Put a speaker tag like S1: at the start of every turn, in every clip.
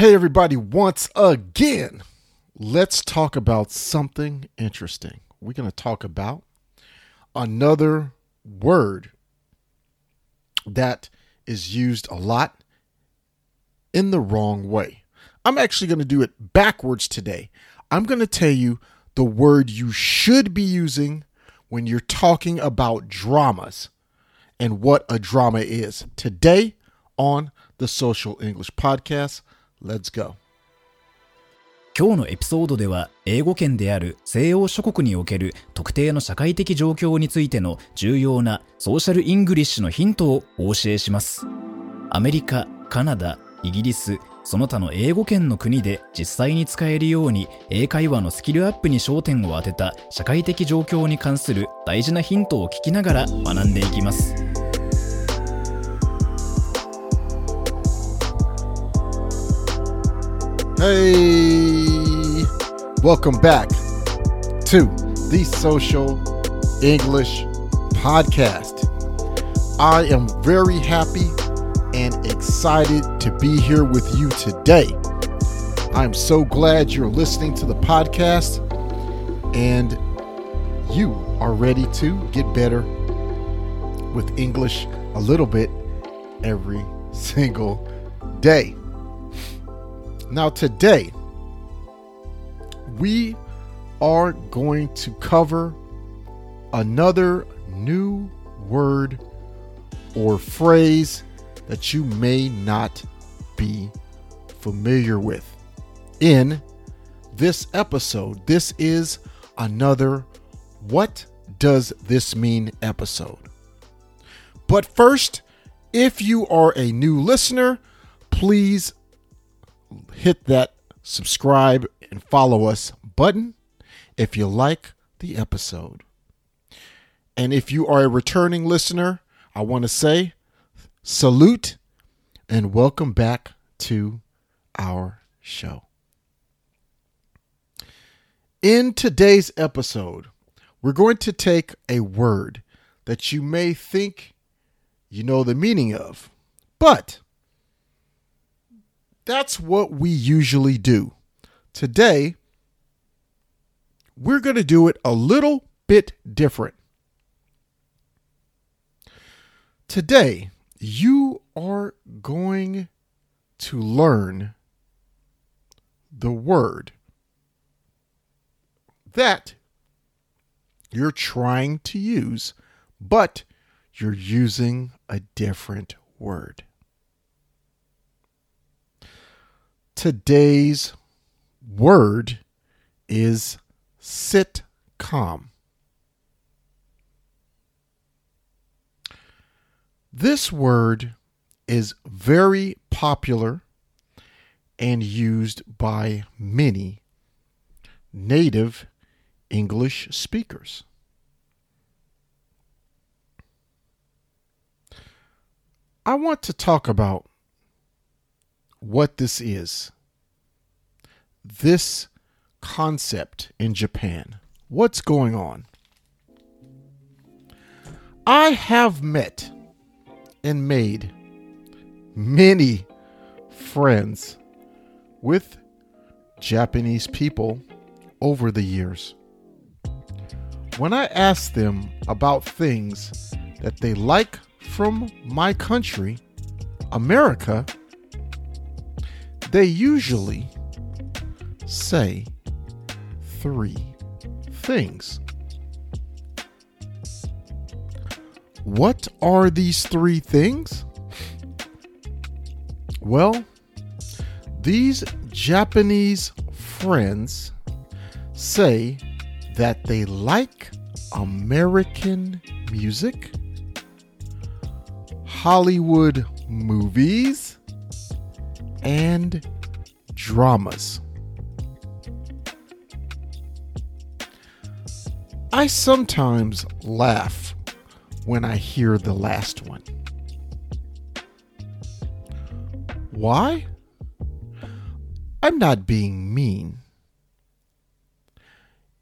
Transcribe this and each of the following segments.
S1: Hey, everybody, once again, let's talk about something interesting. We're going to talk about another word that is used a lot in the wrong way. I'm actually going to do it backwards today. I'm going to tell you the word you should be using when you're talking about dramas and what a drama is. Today on the Social English Podcast, let's go.
S2: 今日のエピソードでは英語圏である西洋諸国における特定の社会的状況についての重要なソーシャルイングリッシュのヒントをお教えしますアメリカ、カナダ、イギリス、その他の英語圏の国で実際に使えるように英会話のスキルアップに焦点を当てた社会的状況に関する大事なヒントを聞きながら学んでいきます。
S1: Hey, welcome back to the Social English Podcast. I am very happy and excited to be here with you today. I'm so glad you're listening to the podcast and you are ready to get better with English a little bit every single day. Now, today, we are going to cover another new word or phrase that you may not be familiar with. In this episode, this is another What Does This Mean episode. But first, if you are a new listener, please hit that subscribe and follow us button if you like the episode. And if you are a returning listener, I want to say salute and welcome back to our show. In today's episode, we're going to take a word that you may think you know the meaning of, but that's what we usually do. Today, we're going to do it a little bit different. Today, you are going to learn the word that you're trying to use, but you're using a different word. Today's word is sitcom. This word is very popular and used by many native English speakers. I want to talk about what this is. This concept in Japan. What's going on? I have met and made many friends with Japanese people over the years. When I ask them about things that they like from my country, America, they usually say three things. What are these three things? Well, these Japanese friends say that they like American music, Hollywood movies, and dramas. I sometimes laugh when I hear the last one. Why? I'm not being mean.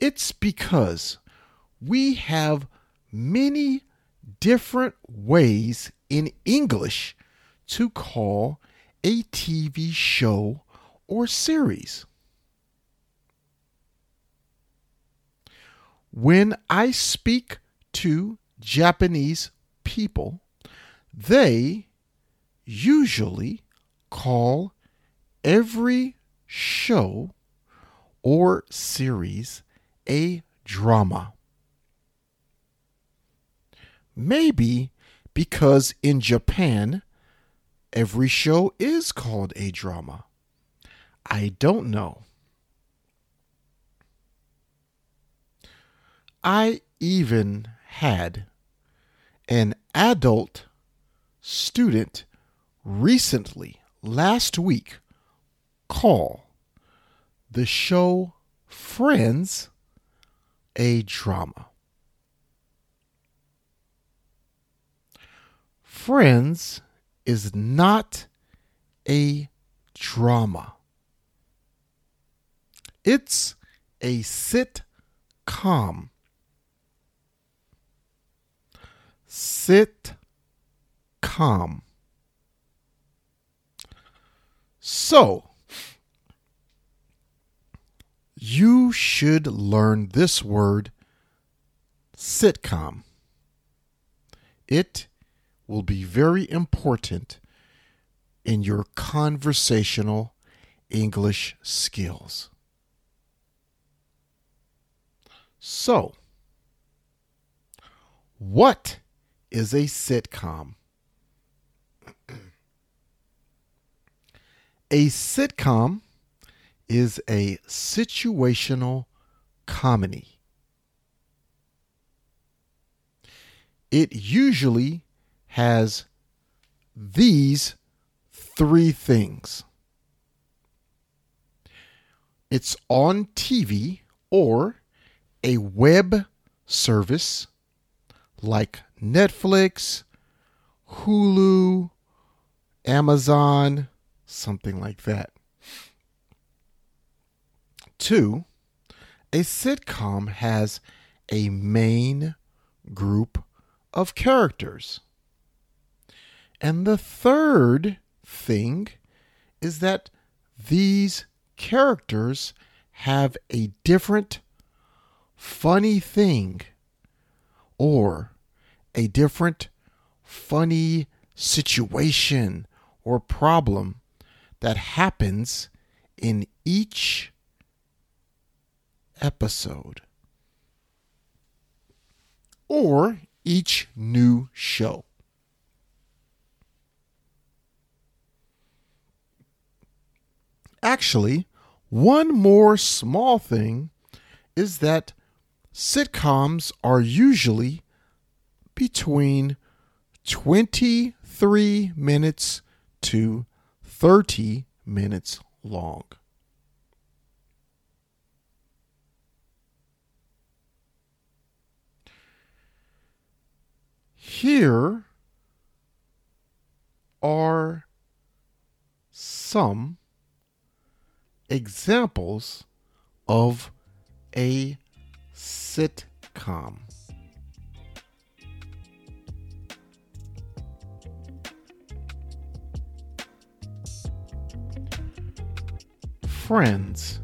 S1: It's because we have many different ways in English to call a TV show or series? When I speak to Japanese people, they usually call every show or series a drama. Maybe because in Japan, every show is called a drama. I don't know. I even had an adult student recently, last week, call the show Friends a drama. Friends is not a drama. It's a sitcom. Sitcom. So, you should learn this word sitcom. It will be very important in your conversational English skills. So, what is a sitcom? a sitcom is a situational comedy. It usually has these three things it's on TV or a web service like Netflix, Hulu, Amazon, something like that. Two, a sitcom has a main group of characters. And the third thing is that these characters have a different funny thing or a different funny situation or problem that happens in each episode or each new show. Actually, one more small thing is that sitcoms are usually between 23 minutes to 30 minutes long. Here are some examples of a sitcom. Friends.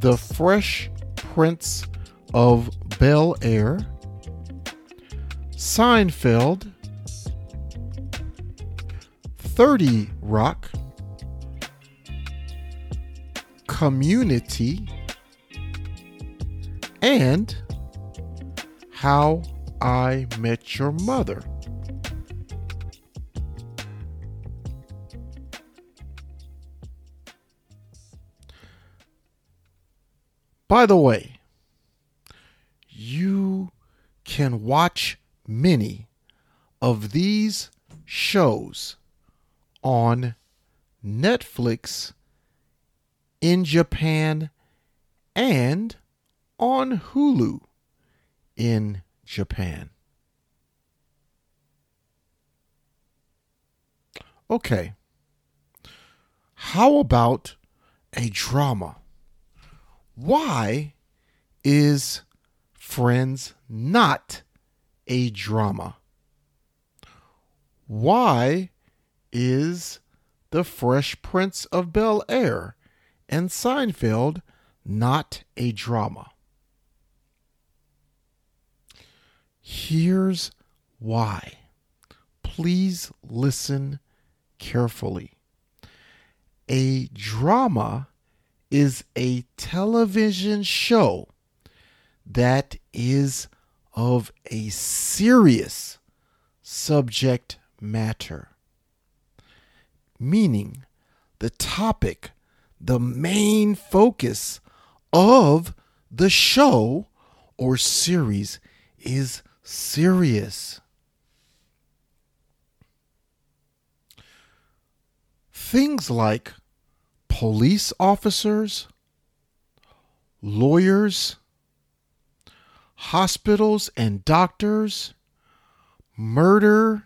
S1: The Fresh Prince of Bel Air. Seinfeld. 30 Rock, Community, and How I Met Your Mother. By the way, you can watch many of these shows on Netflix in Japan and on Hulu in Japan. Okay. How about a drama? Why is Friends not a drama? Why is The Fresh Prince of Bel Air and Seinfeld not a drama? Here's why. Please listen carefully. A drama is a television show that is of a serious subject matter. Meaning, the topic, the main focus of the show or series is serious. Things like police officers, lawyers, hospitals and doctors, murder,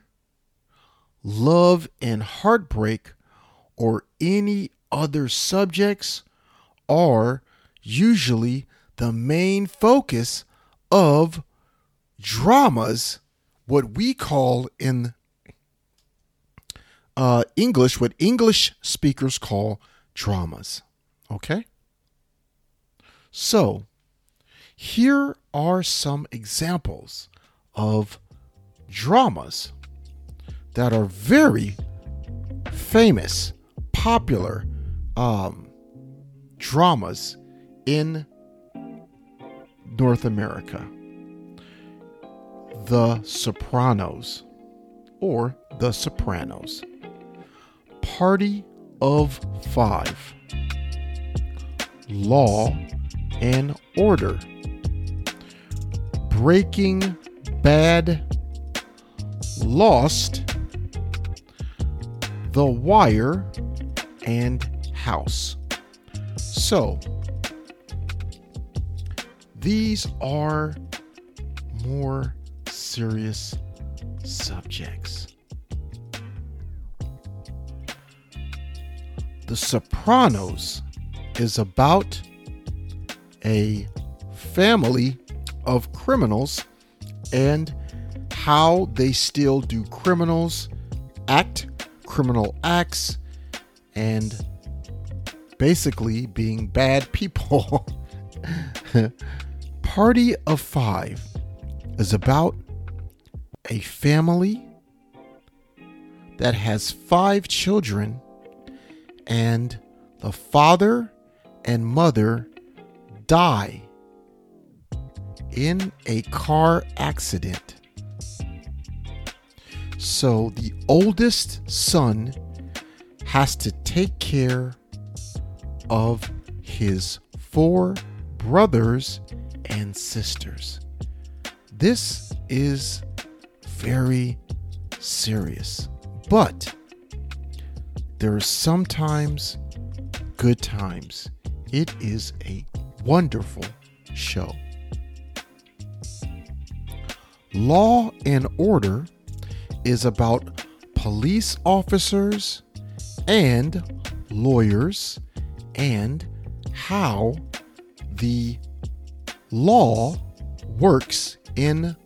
S1: love and heartbreak, or any other subjects are usually the main focus of dramas, what we call in uh, English, what English speakers call dramas. Okay? So, here are some examples of dramas that are very famous, popular um, dramas in North America. The Sopranos or The Sopranos. Party of Five. Law and Order. Breaking Bad. Lost. The Wire and House. So, these are more serious subjects. The Sopranos is about a family of criminals and how they still do criminals act criminal acts and basically being bad people. Party of 5 is about a family that has 5 children and the father and mother die in a car accident. So the oldest son has to take care of his four brothers and sisters. This is very serious, but there are sometimes good times. It is a wonderful show. Law and Order is about police officers and lawyers and how the law works in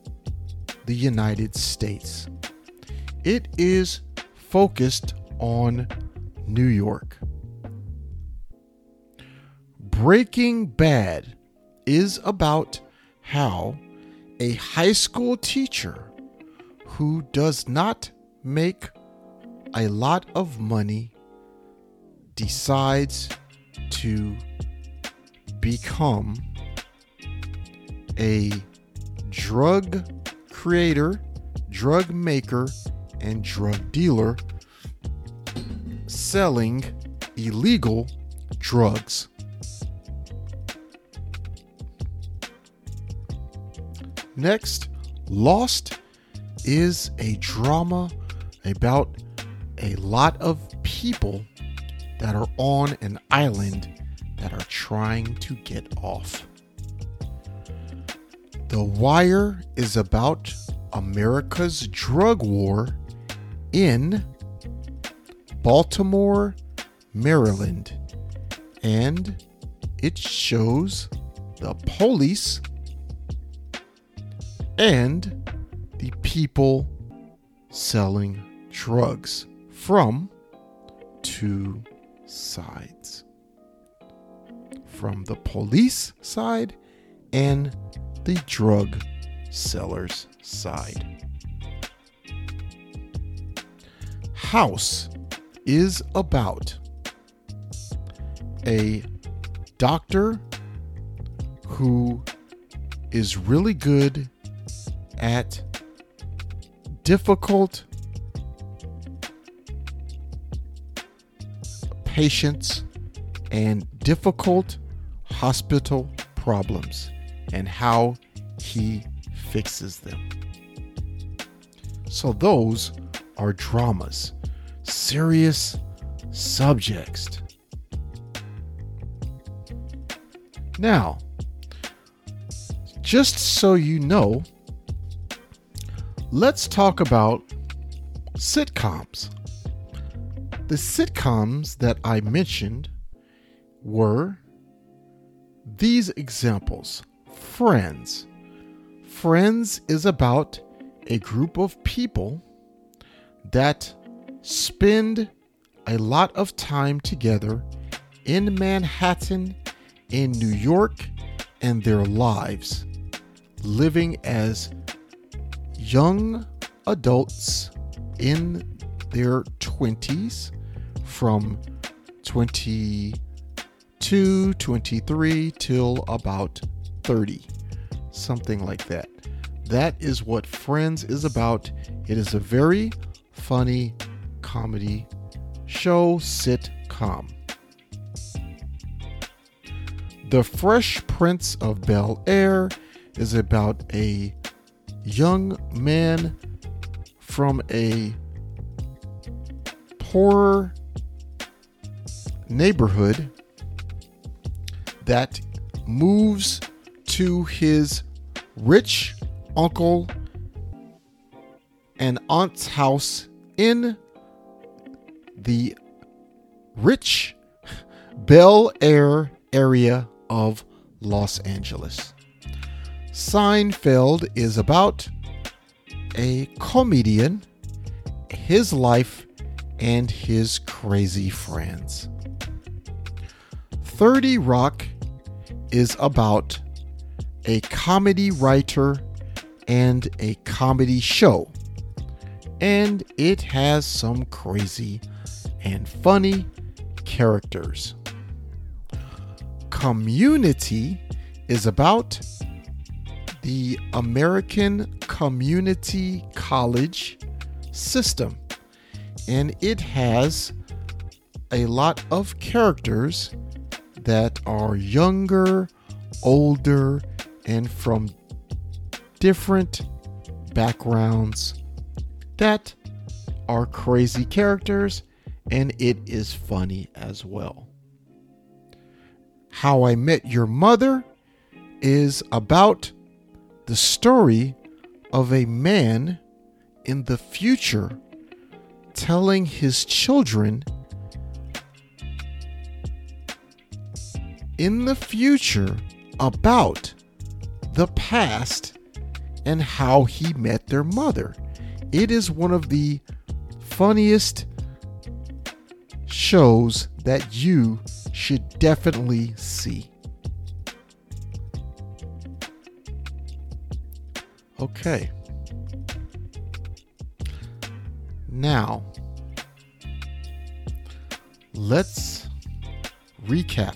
S1: the United States. It is focused on New York. Breaking Bad is about how a high school teacher who does not make a lot of money decides to become a drug creator, drug maker, and drug dealer selling illegal drugs. Next, Lost is a drama about a lot of people that are on an island that are trying to get off. The Wire is about America's drug war in Baltimore, Maryland, and it shows the police and the people selling drugs from two sides from the police side and the drug seller's side. House is about a doctor who is really good at difficult patients and difficult hospital problems and how he fixes them. So, those are dramas, serious subjects. Now, just so you know, let's talk about sitcoms. The sitcoms that I mentioned were these examples Friends. Friends is about a group of people that spend a lot of time together in Manhattan, in New York, and their lives, living as young adults in their 20s from 22, 23 till about 30, something like that. That is what Friends is about. It is a very funny comedy show sitcom. The Fresh Prince of Bel Air is about a young man from a poorer neighborhood that moves to his rich uncle and aunt's house in the rich Bel Air area of Los Angeles. Seinfeld is about a comedian, his life, and his crazy friends. 30 Rock is about a comedy writer and a comedy show. And it has some crazy and funny characters. Community is about the American Community College system. And it has a lot of characters that are younger, older, and from different backgrounds that are crazy characters, and it is funny as well. How I Met Your Mother is about the story of a man in the future telling his children in the future about the past and how he met their mother. It is one of the funniest shows that you should definitely see. Okay. Now, let's recap.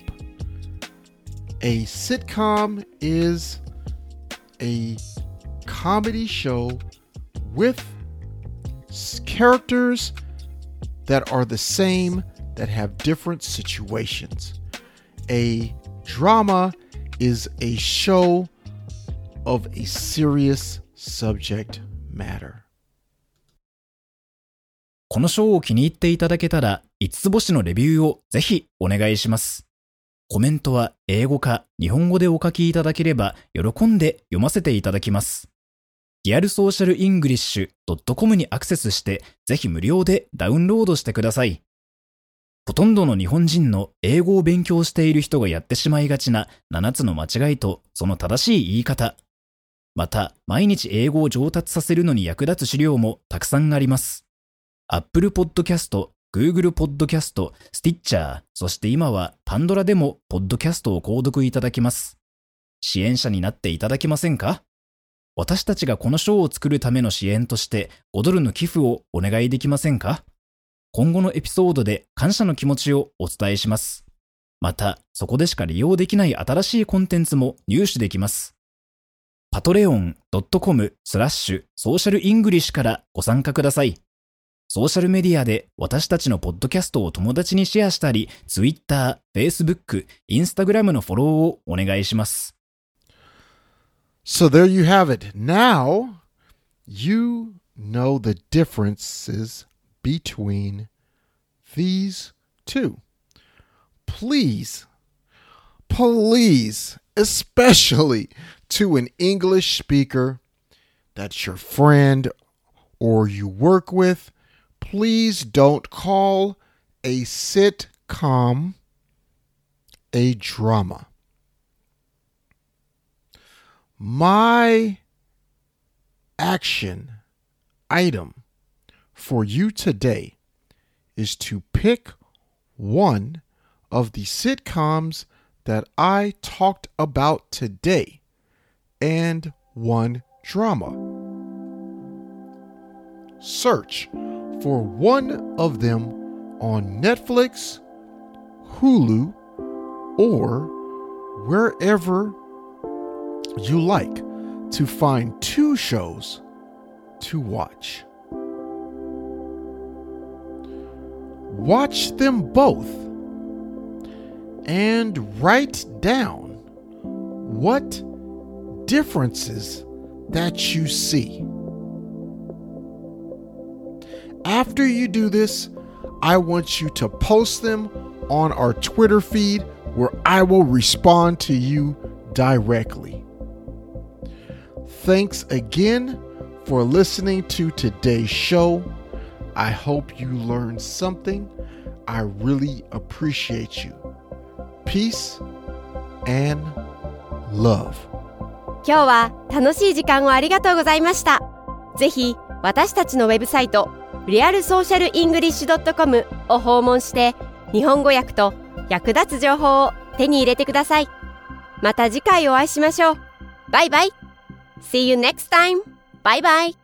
S1: A sitcom is a comedy show with characters that are the same that have different situations. A drama is a show of a serious subject matter.
S2: このショーを気に入っていただけたら、 5つ星のレビューをぜひお願いします。コメントは英語か日本語でお書きいただければ喜んで読ませていただきます。リアルソーシャルイングリッシュ .com にアクセスしてぜひ無料でダウンロードしてください。ほとんどの日本人の英語を勉強している人がやってしまいがちな7つの間違いとその正しい言い方。また、毎日英語を上達させるのに役立つ資料もたくさんあります。Apple Podcast、Google Podcast、Stitcher、そして今はパンドラでもポッドキャストを購読いただけます。支援者になっていただけませんか？私たちがこのショーを作るための支援として5ドルの寄付をお願いできませんか？今後のエピソードで感謝の気持ちをお伝えします。また、そこでしか利用できない新しいコンテンツも入手できます。patreon.com スラッシュソーシャルイングリッシュからご参加ください。ソーシャルメディアで私たちのポッドキャストを友達にシェアしたり、Twitter、Facebook、Instagram のフォローをお願いします。
S1: So there you have it. Now you know the differences between these two. Please, please, especially to an English speaker that's your friend or you work with, please don't call a sitcom a drama. My action item for you today is to pick one of the sitcoms that I talked about today and one drama. Search for one of them on Netflix, Hulu, or wherever you like to find two shows to watch. Watch them both and write down what differences that you see. After you do this, I want you to post them on our Twitter feed where I will respond to you directly. Thanks again for listening to today's show. I hope you learned something. I really appreciate you. Peace and love.
S3: 今日は楽しい時間をありがとうございました。ぜひ私たちのウェブサイト リアルソーシャルイングリッシュ .com を訪問して日本語訳と役立つ情報を手に入れてください。また次回お会いしましょう。バイバイ !See you next time! バイバイ